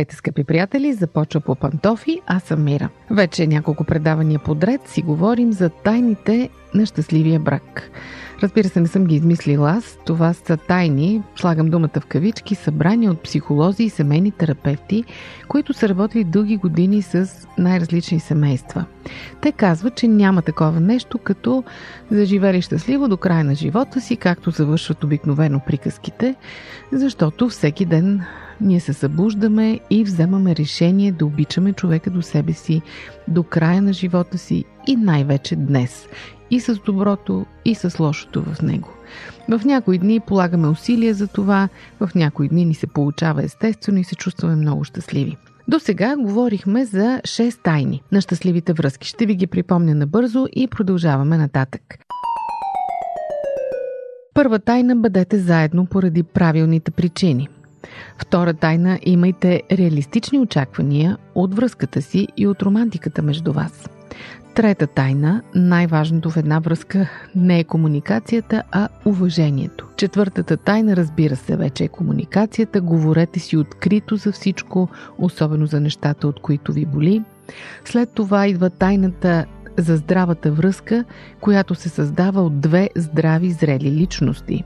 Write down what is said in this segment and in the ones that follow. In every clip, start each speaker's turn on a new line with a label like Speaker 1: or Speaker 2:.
Speaker 1: Здравейте, скъпи приятели! Започва по пантофи, аз съм Мира. Вече няколко предавания подред си говорим за тайните на щастливия брак. Разбира се, не съм ги измислила аз. Това са тайни, слагам думата в кавички, събрани от психолози и семейни терапевти, които са работили дълги години с най-различни семейства. Те казват, че няма такова нещо, като заживели щастливо до края на живота си, както завършват обикновено приказките, защото всеки ден ние се събуждаме и вземаме решение да обичаме човека до себе си, до края на живота си и най-вече днес. И с доброто, и с лошото в него. В някои дни полагаме усилия за това, в някои дни ни се получава естествено и се чувстваме много щастливи. До сега говорихме за 6 тайни на щастливите връзки. Ще ви ги припомня набързо и продължаваме нататък. Първа тайна бъдете заедно поради правилните причини – Втора тайна – имайте реалистични очаквания от връзката си и от романтиката между вас. Трета тайна – най-важното в една връзка не е комуникацията, а уважението. Четвъртата тайна, разбира се, вече е комуникацията. Говорете си открито за всичко, особено за нещата, от които ви боли. След това идва тайната за здравата връзка, която се създава от две здрави, зрели личности.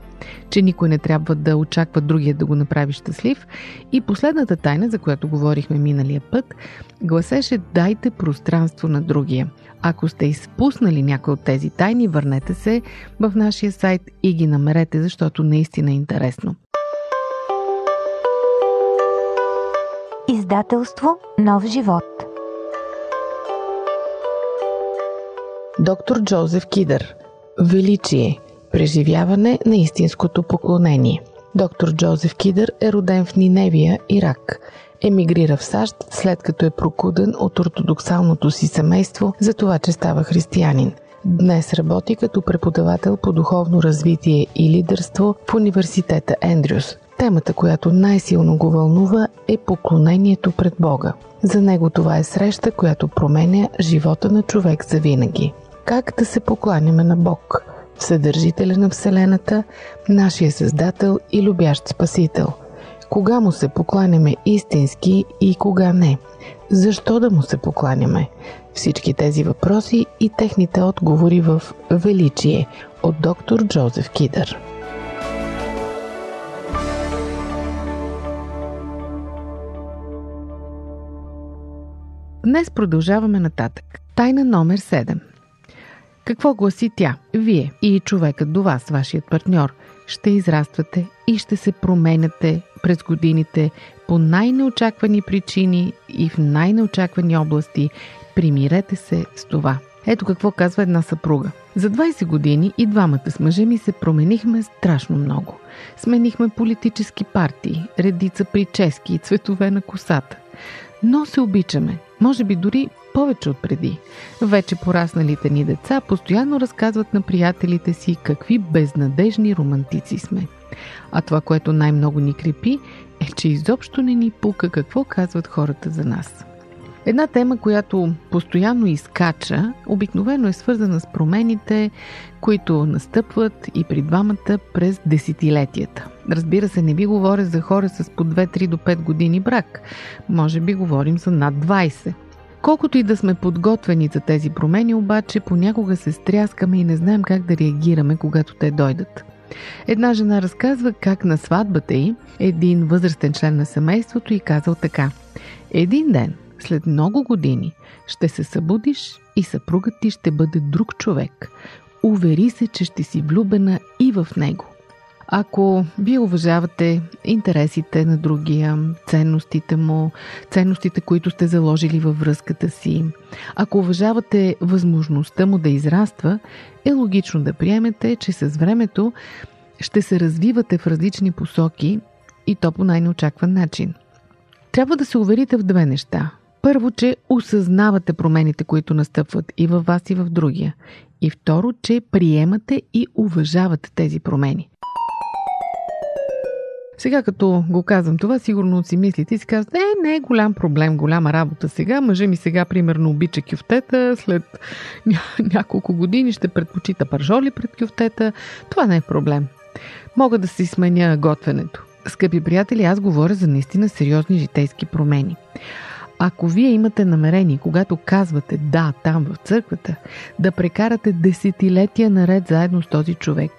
Speaker 1: Че никой не трябва да очаква другия да го направи щастлив. И последната тайна, за която говорихме миналия път, гласеше дайте пространство на другия. Ако сте изпуснали някой от тези тайни, върнете се в нашия сайт и ги намерете, защото наистина е интересно.
Speaker 2: Издателство Нов живот
Speaker 1: Доктор Джозеф Кидър Величие Преживяване на истинското поклонение Доктор Джозеф Кидър е роден в Ниневия, Ирак. Емигрира в САЩ, след като е прокуден от ортодоксалното си семейство за това, че става християнин. Днес работи като преподавател по духовно развитие и лидерство в университета Ендрюс. Темата, която най-силно го вълнува, е поклонението пред Бога. За него това е среща, която променя живота на човек за винаги как да се покланяме на Бог, Съдържителя на Вселената, нашия Създател и любящ Спасител. Кога му се покланяме истински и кога не? Защо да му се покланяме? Всички тези въпроси и техните отговори в Величие от доктор Джозеф Кидър. Днес продължаваме нататък. Тайна номер 7. Какво гласи тя? Вие и човекът до вас, вашият партньор, ще израствате и ще се променяте през годините по най-неочаквани причини и в най-неочаквани области. Примирете се с това. Ето какво казва една съпруга. За 20 години и двамата с мъжа ми се променихме страшно много. Сменихме политически партии, редица прически и цветове на косата. Но се обичаме. Може би дори повече от преди. Вече порасналите ни деца постоянно разказват на приятелите си какви безнадежни романтици сме. А това, което най-много ни крепи, е, че изобщо не ни пука какво казват хората за нас. Една тема, която постоянно изкача, обикновено е свързана с промените, които настъпват и при двамата през десетилетията. Разбира се, не ви говоря за хора с по 2-3 до 5 години брак. Може би говорим за над 20. Колкото и да сме подготвени за тези промени, обаче понякога се стряскаме и не знаем как да реагираме, когато те дойдат. Една жена разказва как на сватбата й един възрастен член на семейството и казал така. Един ден, след много години, ще се събудиш и съпругът ти ще бъде друг човек. Увери се, че ще си влюбена и в него. Ако вие уважавате интересите на другия, ценностите му, ценностите, които сте заложили във връзката си, ако уважавате възможността му да израства, е логично да приемете, че с времето ще се развивате в различни посоки и то по най-неочакван начин. Трябва да се уверите в две неща. Първо, че осъзнавате промените, които настъпват и във вас, и в другия. И второ, че приемате и уважавате тези промени. Сега като го казвам това, сигурно си мислите и си казвате, е, не е голям проблем, голяма работа сега. Мъжа ми сега, примерно, обича кюфтета, след ня- няколко години ще предпочита пържоли пред кюфтета. Това не е проблем. Мога да си сменя готвенето. Скъпи приятели, аз говоря за наистина сериозни житейски промени. Ако вие имате намерение, когато казвате да там в църквата, да прекарате десетилетия наред заедно с този човек,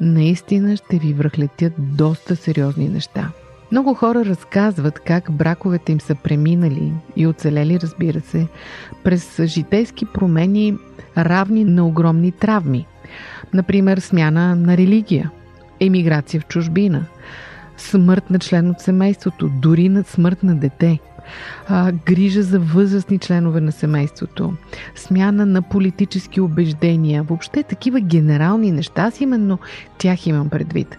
Speaker 1: наистина ще ви връхлетят доста сериозни неща. Много хора разказват как браковете им са преминали и оцелели, разбира се, през житейски промени равни на огромни травми. Например, смяна на религия, емиграция в чужбина, смърт на член от семейството, дори на смърт на дете – а, грижа за възрастни членове на семейството, смяна на политически убеждения, въобще такива генерални неща, аз именно тях имам предвид.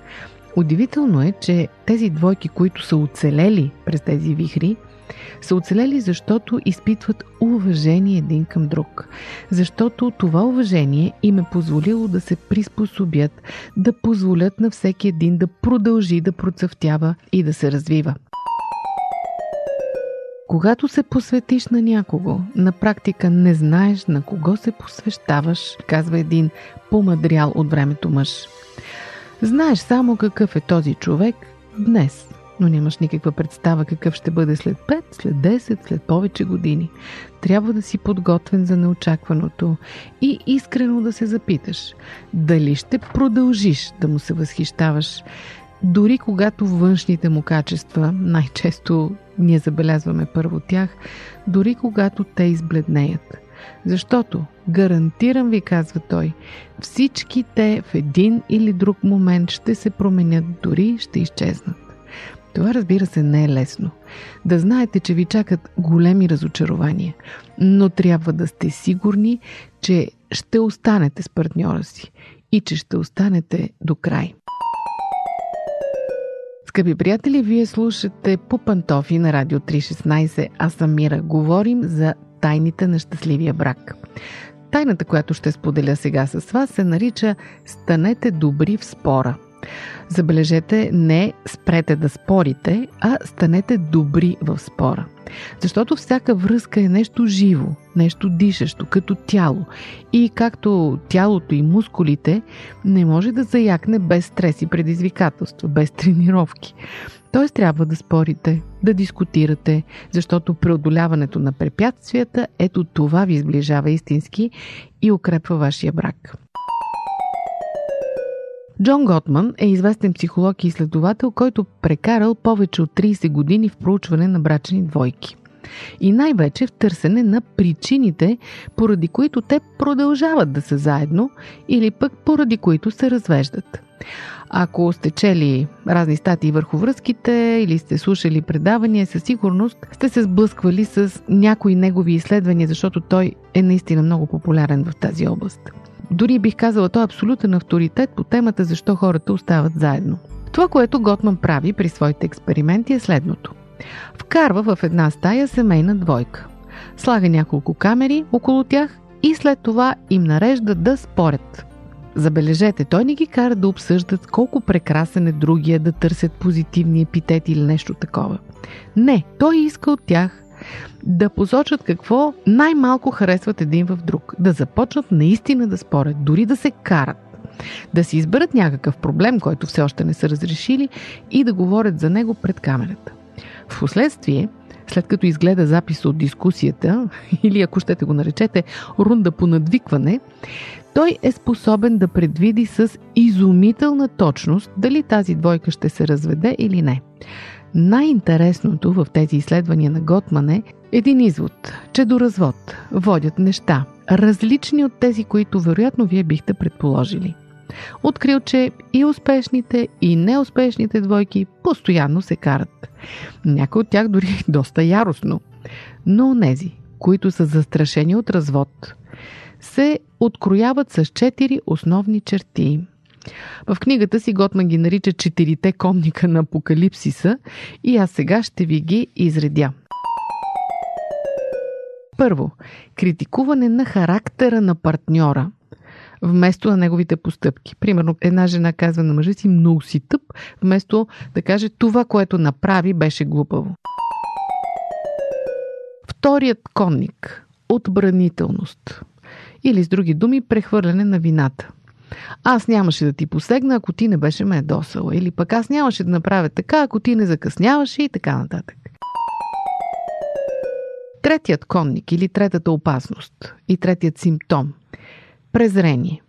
Speaker 1: Удивително е, че тези двойки, които са оцелели през тези вихри, са оцелели, защото изпитват уважение един към друг. Защото това уважение им е позволило да се приспособят, да позволят на всеки един да продължи да процъфтява и да се развива. Когато се посветиш на някого, на практика не знаеш на кого се посвещаваш, казва един помадрял от времето мъж. Знаеш само какъв е този човек днес, но нямаш никаква представа какъв ще бъде след 5, след 10, след повече години. Трябва да си подготвен за неочакваното и искрено да се запиташ дали ще продължиш да му се възхищаваш, дори когато външните му качества, най-често ние забелязваме първо тях, дори когато те избледнеят. Защото, гарантирам ви, казва той, всички те в един или друг момент ще се променят, дори ще изчезнат. Това разбира се не е лесно. Да знаете, че ви чакат големи разочарования, но трябва да сте сигурни, че ще останете с партньора си и че ще останете до край. Скъпи приятели, вие слушате по пантофи на Радио 316. Аз съм Мира. Говорим за тайните на щастливия брак. Тайната, която ще споделя сега с вас, се нарича Станете добри в спора – Забележете, не спрете да спорите, а станете добри в спора. Защото всяка връзка е нещо живо, нещо дишащо, като тяло. И както тялото и мускулите не може да заякне без стрес и предизвикателства, без тренировки. Тоест трябва да спорите, да дискутирате, защото преодоляването на препятствията, ето това ви сближава истински и укрепва вашия брак. Джон Готман е известен психолог и изследовател, който прекарал повече от 30 години в проучване на брачни двойки. И най-вече в търсене на причините, поради които те продължават да са заедно или пък поради които се развеждат. Ако сте чели разни статии върху връзките или сте слушали предавания, със сигурност сте се сблъсквали с някои негови изследвания, защото той е наистина много популярен в тази област. Дори бих казала, той е абсолютен авторитет по темата защо хората остават заедно. Това, което Готман прави при своите експерименти е следното. Вкарва в една стая семейна двойка. Слага няколко камери около тях и след това им нарежда да спорят. Забележете, той не ги кара да обсъждат колко прекрасен е другия, да търсят позитивни епитети или нещо такова. Не, той иска от тях да посочат какво най-малко харесват един в друг, да започнат наистина да спорят, дори да се карат да си изберат някакъв проблем, който все още не са разрешили и да говорят за него пред камерата. Впоследствие, след като изгледа запис от дискусията, или ако щете го наречете, рунда по надвикване, той е способен да предвиди с изумителна точност дали тази двойка ще се разведе или не. Най-интересното в тези изследвания на Готман е един извод, че до развод водят неща, различни от тези, които вероятно вие бихте предположили. Открил, че и успешните, и неуспешните двойки постоянно се карат. Някои от тях дори доста яростно. Но нези, които са застрашени от развод, се открояват с четири основни черти. В книгата си Готман ги нарича четирите конника на апокалипсиса и аз сега ще ви ги изредя. Първо, критикуване на характера на партньора вместо на неговите постъпки. Примерно, една жена казва на мъжа си много си тъп, вместо да каже това, което направи, беше глупаво. Вторият конник – отбранителност. Или с други думи, прехвърляне на вината. Аз нямаше да ти посегна, ако ти не беше ме досала. Или пък аз нямаше да направя така, ако ти не закъсняваше и така нататък. Третият конник или третата опасност и третият симптом – презрение.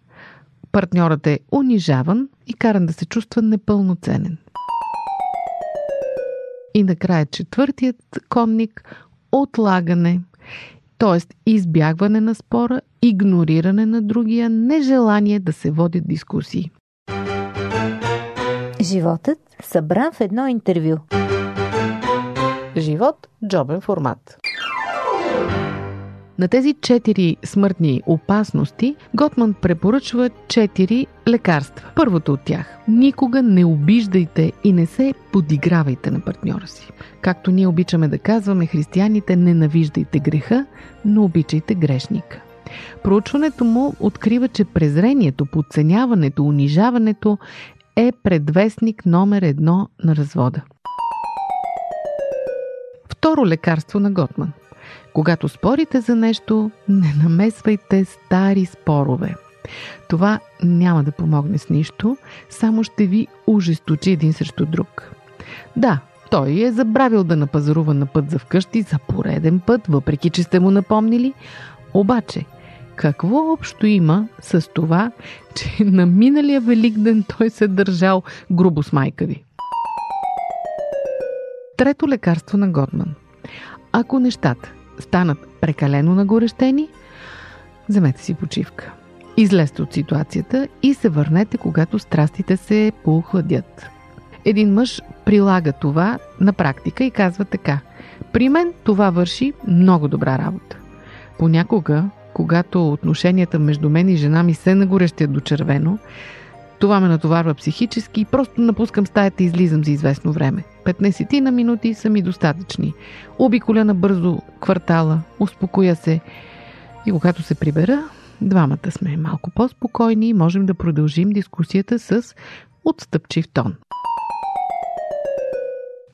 Speaker 1: Партньорът е унижаван и каран да се чувства непълноценен. И накрая четвъртият конник – отлагане, т.е. избягване на спора, игнориране на другия, нежелание да се водят дискусии.
Speaker 2: Животът събран в едно интервю.
Speaker 1: Живот – джобен формат. На тези четири смъртни опасности Готман препоръчва четири лекарства. Първото от тях – никога не обиждайте и не се подигравайте на партньора си. Както ние обичаме да казваме, християните ненавиждайте греха, но обичайте грешника. Проучването му открива, че презрението, подценяването, унижаването е предвестник номер едно на развода. Второ лекарство на Готман – когато спорите за нещо, не намесвайте стари спорове. Това няма да помогне с нищо, само ще ви ужесточи един срещу друг. Да, той е забравил да напазарува на път за вкъщи за пореден път, въпреки че сте му напомнили. Обаче, какво общо има с това, че на миналия великден той се държал грубо с майка ви? Трето лекарство на Готман. Ако нещата станат прекалено нагорещени, вземете си почивка. Излезте от ситуацията и се върнете, когато страстите се поохладят. Един мъж прилага това на практика и казва така. При мен това върши много добра работа. Понякога, когато отношенията между мен и жена ми се нагорещят до червено, това ме натоварва психически и просто напускам стаята и излизам за известно време. 15 на минути са ми достатъчни. Обиколя на бързо квартала, успокоя се и когато се прибера, двамата сме малко по-спокойни и можем да продължим дискусията с отстъпчив тон.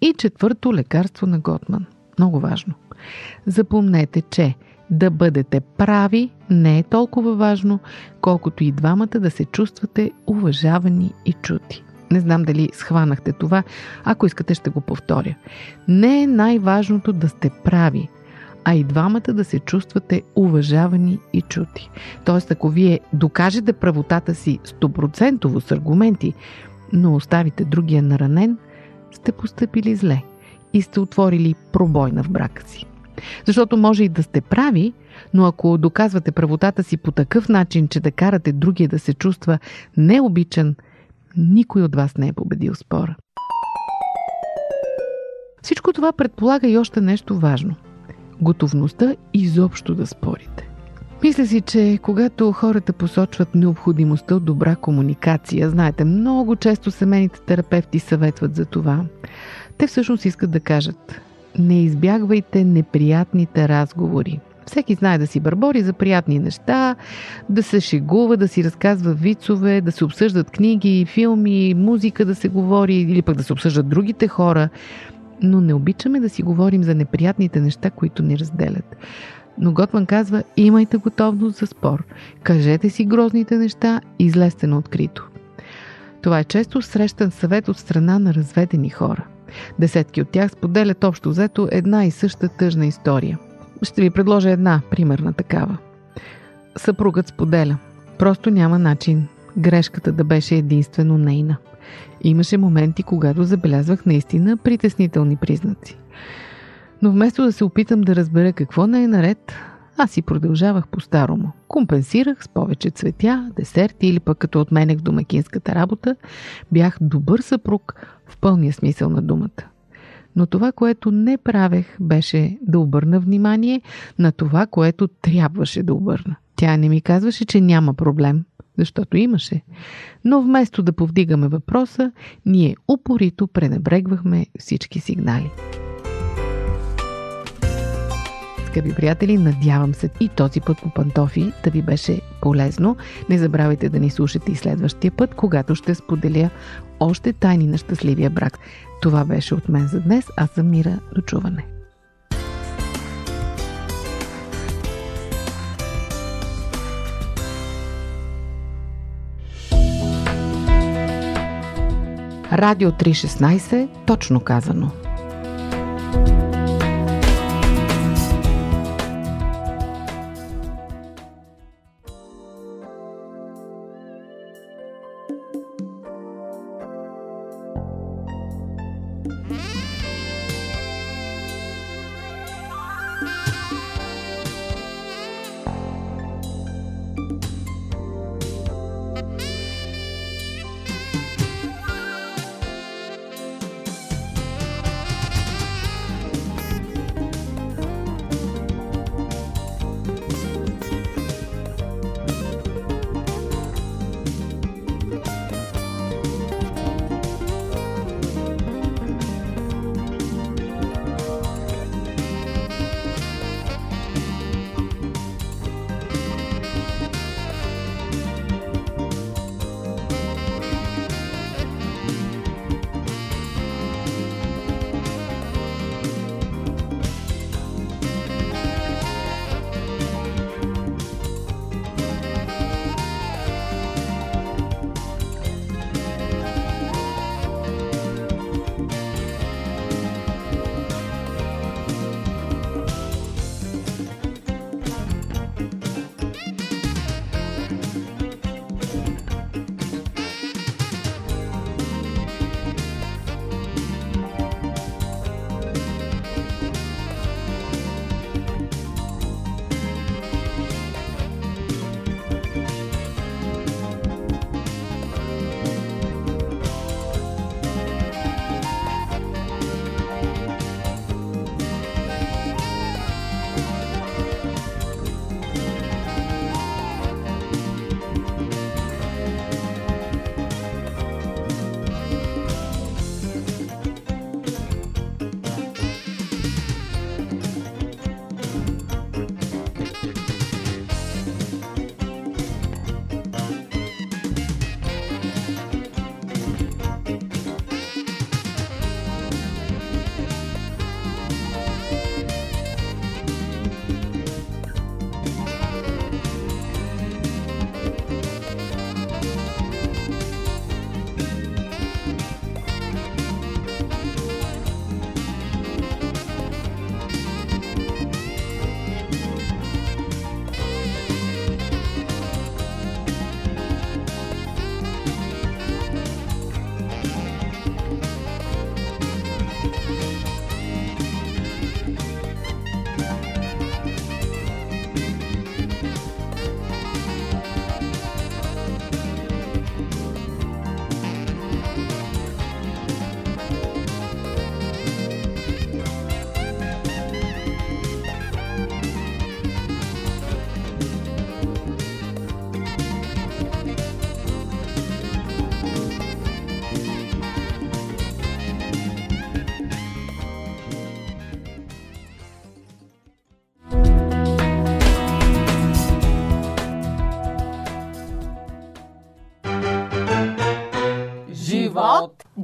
Speaker 1: И четвърто лекарство на Готман. Много важно. Запомнете, че – да бъдете прави не е толкова важно, колкото и двамата да се чувствате уважавани и чути. Не знам дали схванахте това. Ако искате, ще го повторя. Не е най-важното да сте прави, а и двамата да се чувствате уважавани и чути. Тоест, ако вие докажете правотата си стопроцентово с аргументи, но оставите другия наранен, сте поступили зле и сте отворили пробойна в брака си. Защото може и да сте прави, но ако доказвате правотата си по такъв начин, че да карате другия да се чувства необичан, никой от вас не е победил спора. Всичко това предполага и още нещо важно – готовността изобщо да спорите. Мисля си, че когато хората посочват необходимостта от добра комуникация, знаете, много често семейните терапевти съветват за това, те всъщност искат да кажат – не избягвайте неприятните разговори. Всеки знае да си бърбори за приятни неща, да се шегува, да си разказва вицове, да се обсъждат книги, филми, музика да се говори или пък да се обсъждат другите хора. Но не обичаме да си говорим за неприятните неща, които ни разделят. Но Готман казва, имайте готовност за спор. Кажете си грозните неща и излезте на открито. Това е често срещан съвет от страна на разведени хора. Десетки от тях споделят общо взето една и съща тъжна история. Ще ви предложа една примерна такава. Съпругът споделя. Просто няма начин грешката да беше единствено нейна. Имаше моменти, когато забелязвах наистина притеснителни признаци. Но вместо да се опитам да разбера какво не е наред, Аз си продължавах по-старому. Компенсирах с повече цветя, десерти или пък като отменех в домакинската работа, бях добър съпруг в пълния смисъл на думата. Но това, което не правех, беше да обърна внимание на това, което трябваше да обърна. Тя не ми казваше, че няма проблем, защото имаше. Но вместо да повдигаме въпроса, ние упорито пренебрегвахме всички сигнали. Скъпи приятели, надявам се и този път по пантофи да ви беше полезно. Не забравяйте да ни слушате и следващия път, когато ще споделя още тайни на щастливия брак. Това беше от мен за днес. Аз съм Мира. До чуване. Радио 316, точно казано –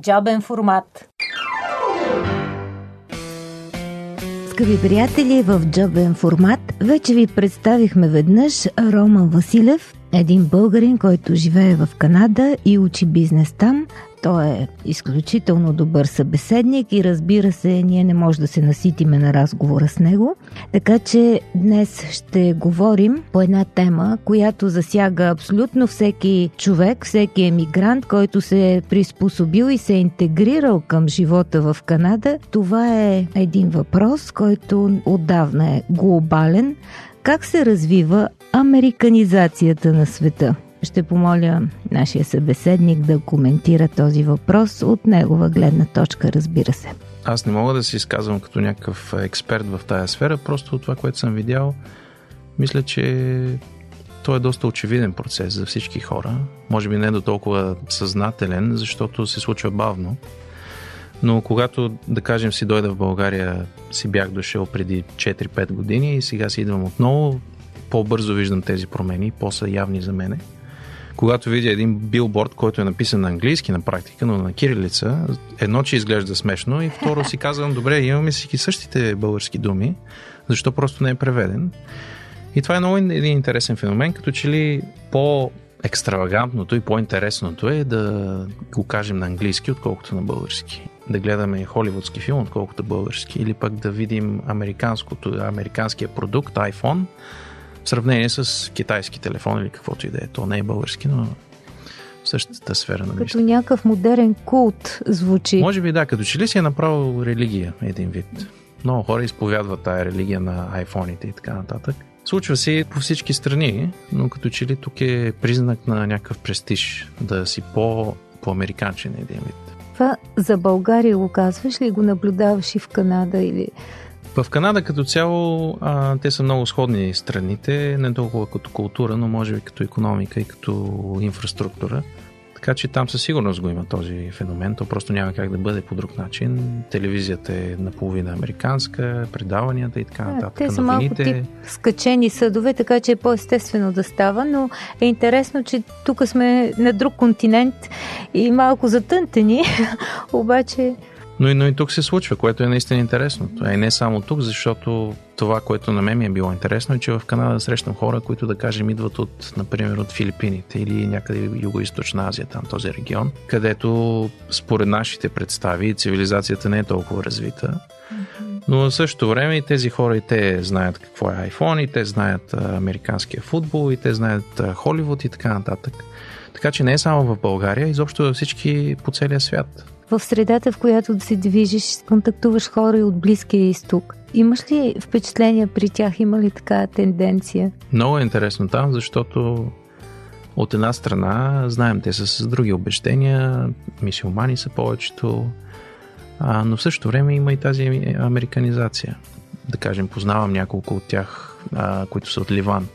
Speaker 2: джобен формат. Скъпи приятели, в джобен формат вече ви представихме веднъж Роман Василев, един българин, който живее в Канада и учи бизнес там. Той е изключително добър събеседник и разбира се, ние не може да се наситиме на разговора с него. Така че днес ще говорим по една тема, която засяга абсолютно всеки човек, всеки емигрант, който се е приспособил и се е интегрирал към живота в Канада. Това е един въпрос, който отдавна е глобален Как се развива американизацията на света? Ще помоля нашия събеседник да коментира този въпрос от негова гледна точка, разбира се.
Speaker 3: Аз не мога да се изказвам като някакъв експерт в тая сфера, просто от това, което съм видял, мисля, че той е доста очевиден процес за всички хора. Може би не до толкова съзнателен, защото се случва бавно. Но когато, да кажем, си дойда в България, си бях дошъл преди 4-5 години и сега си идвам отново, по-бързо виждам тези промени, по-са явни за мене. Когато видя един билборд, който е написан на английски на практика, но на кирилица, едно, че изглежда смешно и второ си казвам, добре, имаме си същите български думи, защо просто не е преведен. И това е много един интересен феномен, като че ли по екстравагантното и по-интересното е да го кажем на английски, отколкото на български. Да гледаме холивудски филм, отколкото български. Или пък да видим американското, американския продукт, iPhone, в сравнение с китайски телефон или каквото и да е. То не е български, но в същата сфера на
Speaker 2: Като някакъв модерен култ звучи.
Speaker 3: Може би да, като че ли си е направил религия един вид. Много хора изповядват тая религия на айфоните и така нататък. Случва се по всички страни, но като че ли тук е признак на някакъв престиж, да си по, по-американчен един вид.
Speaker 2: Това за България го казваш ли го наблюдаваш и в Канада или...
Speaker 3: В Канада като цяло а, те са много сходни страните, не толкова като култура, но може би като економика и като инфраструктура. Така че там със сигурност го има този феномен. То просто няма как да бъде по друг начин. Телевизията е наполовина американска, предаванията и така нататък.
Speaker 2: Те са малко тип скачени съдове, така че е по-естествено да става, но е интересно, че тук сме на друг континент и малко затънтени, обаче
Speaker 3: но и, но и тук се случва, което е наистина интересно. Това е не само тук, защото това, което на мен ми е било интересно, е, че в Канада срещам хора, които да кажем идват от, например, от Филипините или някъде Юго-Источна Азия, там този регион, където според нашите представи цивилизацията не е толкова развита. Но в същото време и тези хора и те знаят какво е iPhone, и те знаят американския футбол, и те знаят Холивуд и така нататък. Така че не е само в България, изобщо във всички по целия свят
Speaker 2: в средата, в която да се движиш, контактуваш хора и от Близкия изток. Имаш ли впечатления при тях? Има ли така тенденция?
Speaker 3: Много е интересно там, защото от една страна, знаем, те са с други обещения, мисиомани са повечето, а, но в същото време има и тази американизация. Да кажем, познавам няколко от тях, а, които са от Ливан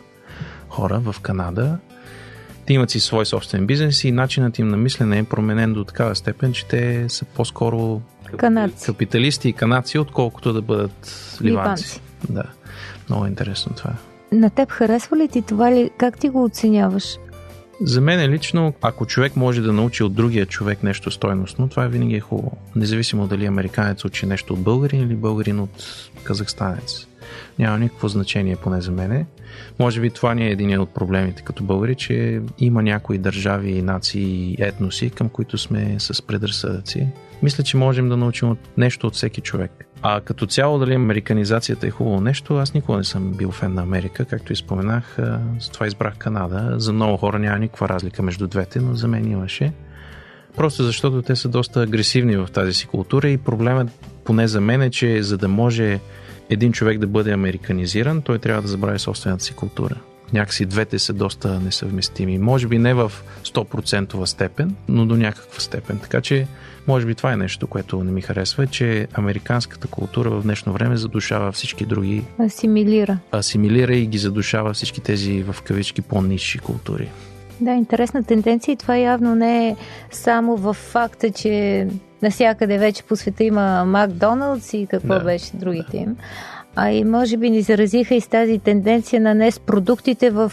Speaker 3: хора в Канада те имат си свой собствен бизнес и начинът им на мислене е променен до такава степен, че те са по-скоро
Speaker 2: канадци.
Speaker 3: капиталисти и канаци, отколкото да бъдат ливанци. ливанци. Да, много интересно това.
Speaker 2: На теб харесва ли ти това ли? Как ти го оценяваш?
Speaker 3: За мен лично, ако човек може да научи от другия човек нещо стойностно, това винаги е хубаво. Независимо дали американец учи нещо от българин или българин от казахстанец. Няма никакво значение, поне за мене. Може би това ни е един от проблемите като българи, че има някои държави, нации и етноси, към които сме с предразсъдъци. Мисля, че можем да научим нещо от всеки човек. А като цяло дали американизацията е хубаво нещо, аз никога не съм бил фен на Америка, както и споменах, затова избрах Канада. За много хора няма никаква разлика между двете, но за мен имаше. Просто защото те са доста агресивни в тази си култура и проблемът, поне за мен е, че за да може един човек да бъде американизиран, той трябва да забрави собствената си култура. Някакси двете са доста несъвместими. Може би не в 100% степен, но до някаква степен. Така че, може би това е нещо, което не ми харесва, че американската култура в днешно време задушава всички други.
Speaker 2: Асимилира.
Speaker 3: Асимилира и ги задушава всички тези в кавички по-низши култури.
Speaker 2: Да, интересна тенденция и това явно не е само в факта, че Насякъде вече по света има Макдоналдс и какво да. беше другите им. А и може би ни заразиха и с тази тенденция на днес продуктите в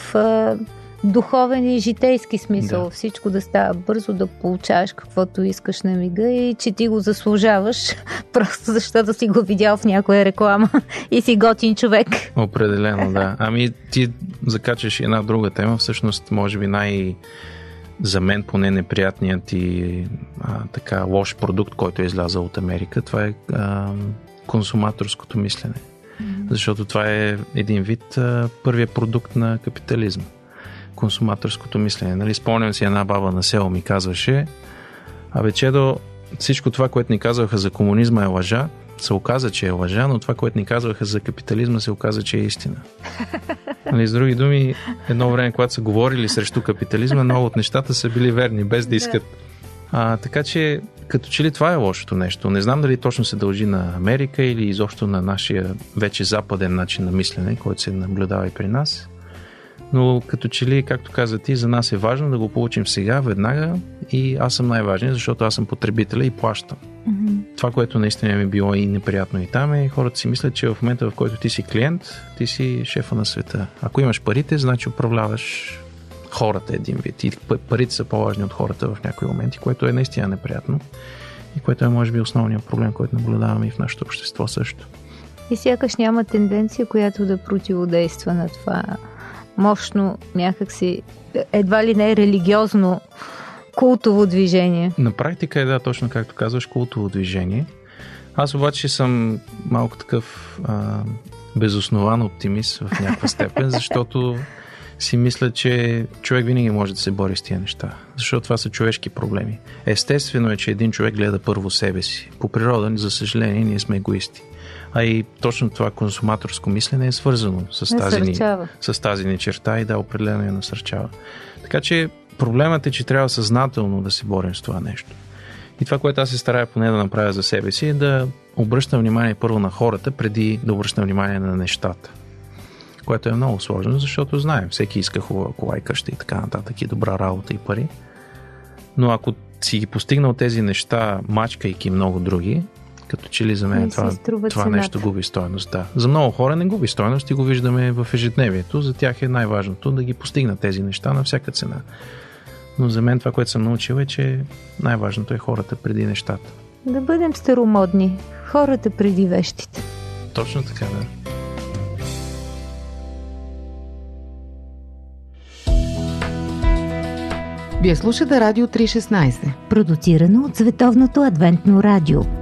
Speaker 2: духовен и житейски смисъл. Да. Всичко да става бързо, да получаваш каквото искаш на мига и че ти го заслужаваш, просто защото си го видял в някоя реклама и си готин човек.
Speaker 3: Определено, да. Ами ти закачаш една друга тема, всъщност може би най- за мен поне неприятният и а, така лош продукт, който е излязъл от Америка, това е а, консуматорското мислене. Защото това е един вид а, първия продукт на капитализма. Консуматорското мислене. Нали, спомням си една баба на село ми казваше, абе чедо, всичко това, което ни казваха за комунизма е лъжа, се оказа, че е лъжа, но това, което ни казваха за капитализма, се оказа, че е истина. Нали, с други думи, едно време, когато са говорили срещу капитализма, много от нещата са били верни, без да искат. А, така че, като че ли това е лошото нещо? Не знам дали точно се дължи на Америка или изобщо на нашия вече западен начин на мислене, който се наблюдава и при нас. Но като че ли, както каза ти, за нас е важно да го получим сега, веднага и аз съм най-важен, защото аз съм потребителя и плащам. Mm-hmm. Това, което наистина ми е било и неприятно и там е, хората си мислят, че в момента, в който ти си клиент, ти си шефа на света. Ако имаш парите, значи управляваш хората един вид. И парите са по-важни от хората в някои моменти, което е наистина неприятно. И което е, може би, основният проблем, който наблюдаваме и в нашето общество също.
Speaker 2: И сякаш няма тенденция, която да противодейства на това мощно някакси, едва ли не е религиозно култово движение.
Speaker 3: На практика е да, точно както казваш, култово движение. Аз обаче съм малко такъв а, безоснован оптимист в някаква степен, защото си мисля, че човек винаги може да се бори с тия неща, защото това са човешки проблеми. Естествено е, че един човек гледа първо себе си. По природа, за съжаление, ние сме егоисти. А и точно това консуматорско мислене е свързано с тази, ни, с тази ни черта и да, определено я насърчава. Така че проблемът е, че трябва съзнателно да се борим с това нещо. И това, което аз се старая поне да направя за себе си, е да обръщам внимание първо на хората, преди да обръщам внимание на нещата. Което е много сложно, защото знаем, всеки иска хубава кола и къща и така нататък, и добра работа и пари. Но ако си ги постигнал тези неща, мачкайки много други, като че ли за мен това, това нещо губи стоеност. Да. За много хора не губи стоеност и го виждаме в ежедневието. За тях е най-важното да ги постигнат тези неща на всяка цена. Но за мен това, което съм научил е, че най-важното е хората преди нещата.
Speaker 2: Да бъдем старомодни. Хората преди вещите.
Speaker 3: Точно така, да.
Speaker 1: Вие слушате Радио 316,
Speaker 2: продуцирано от Световното адвентно радио –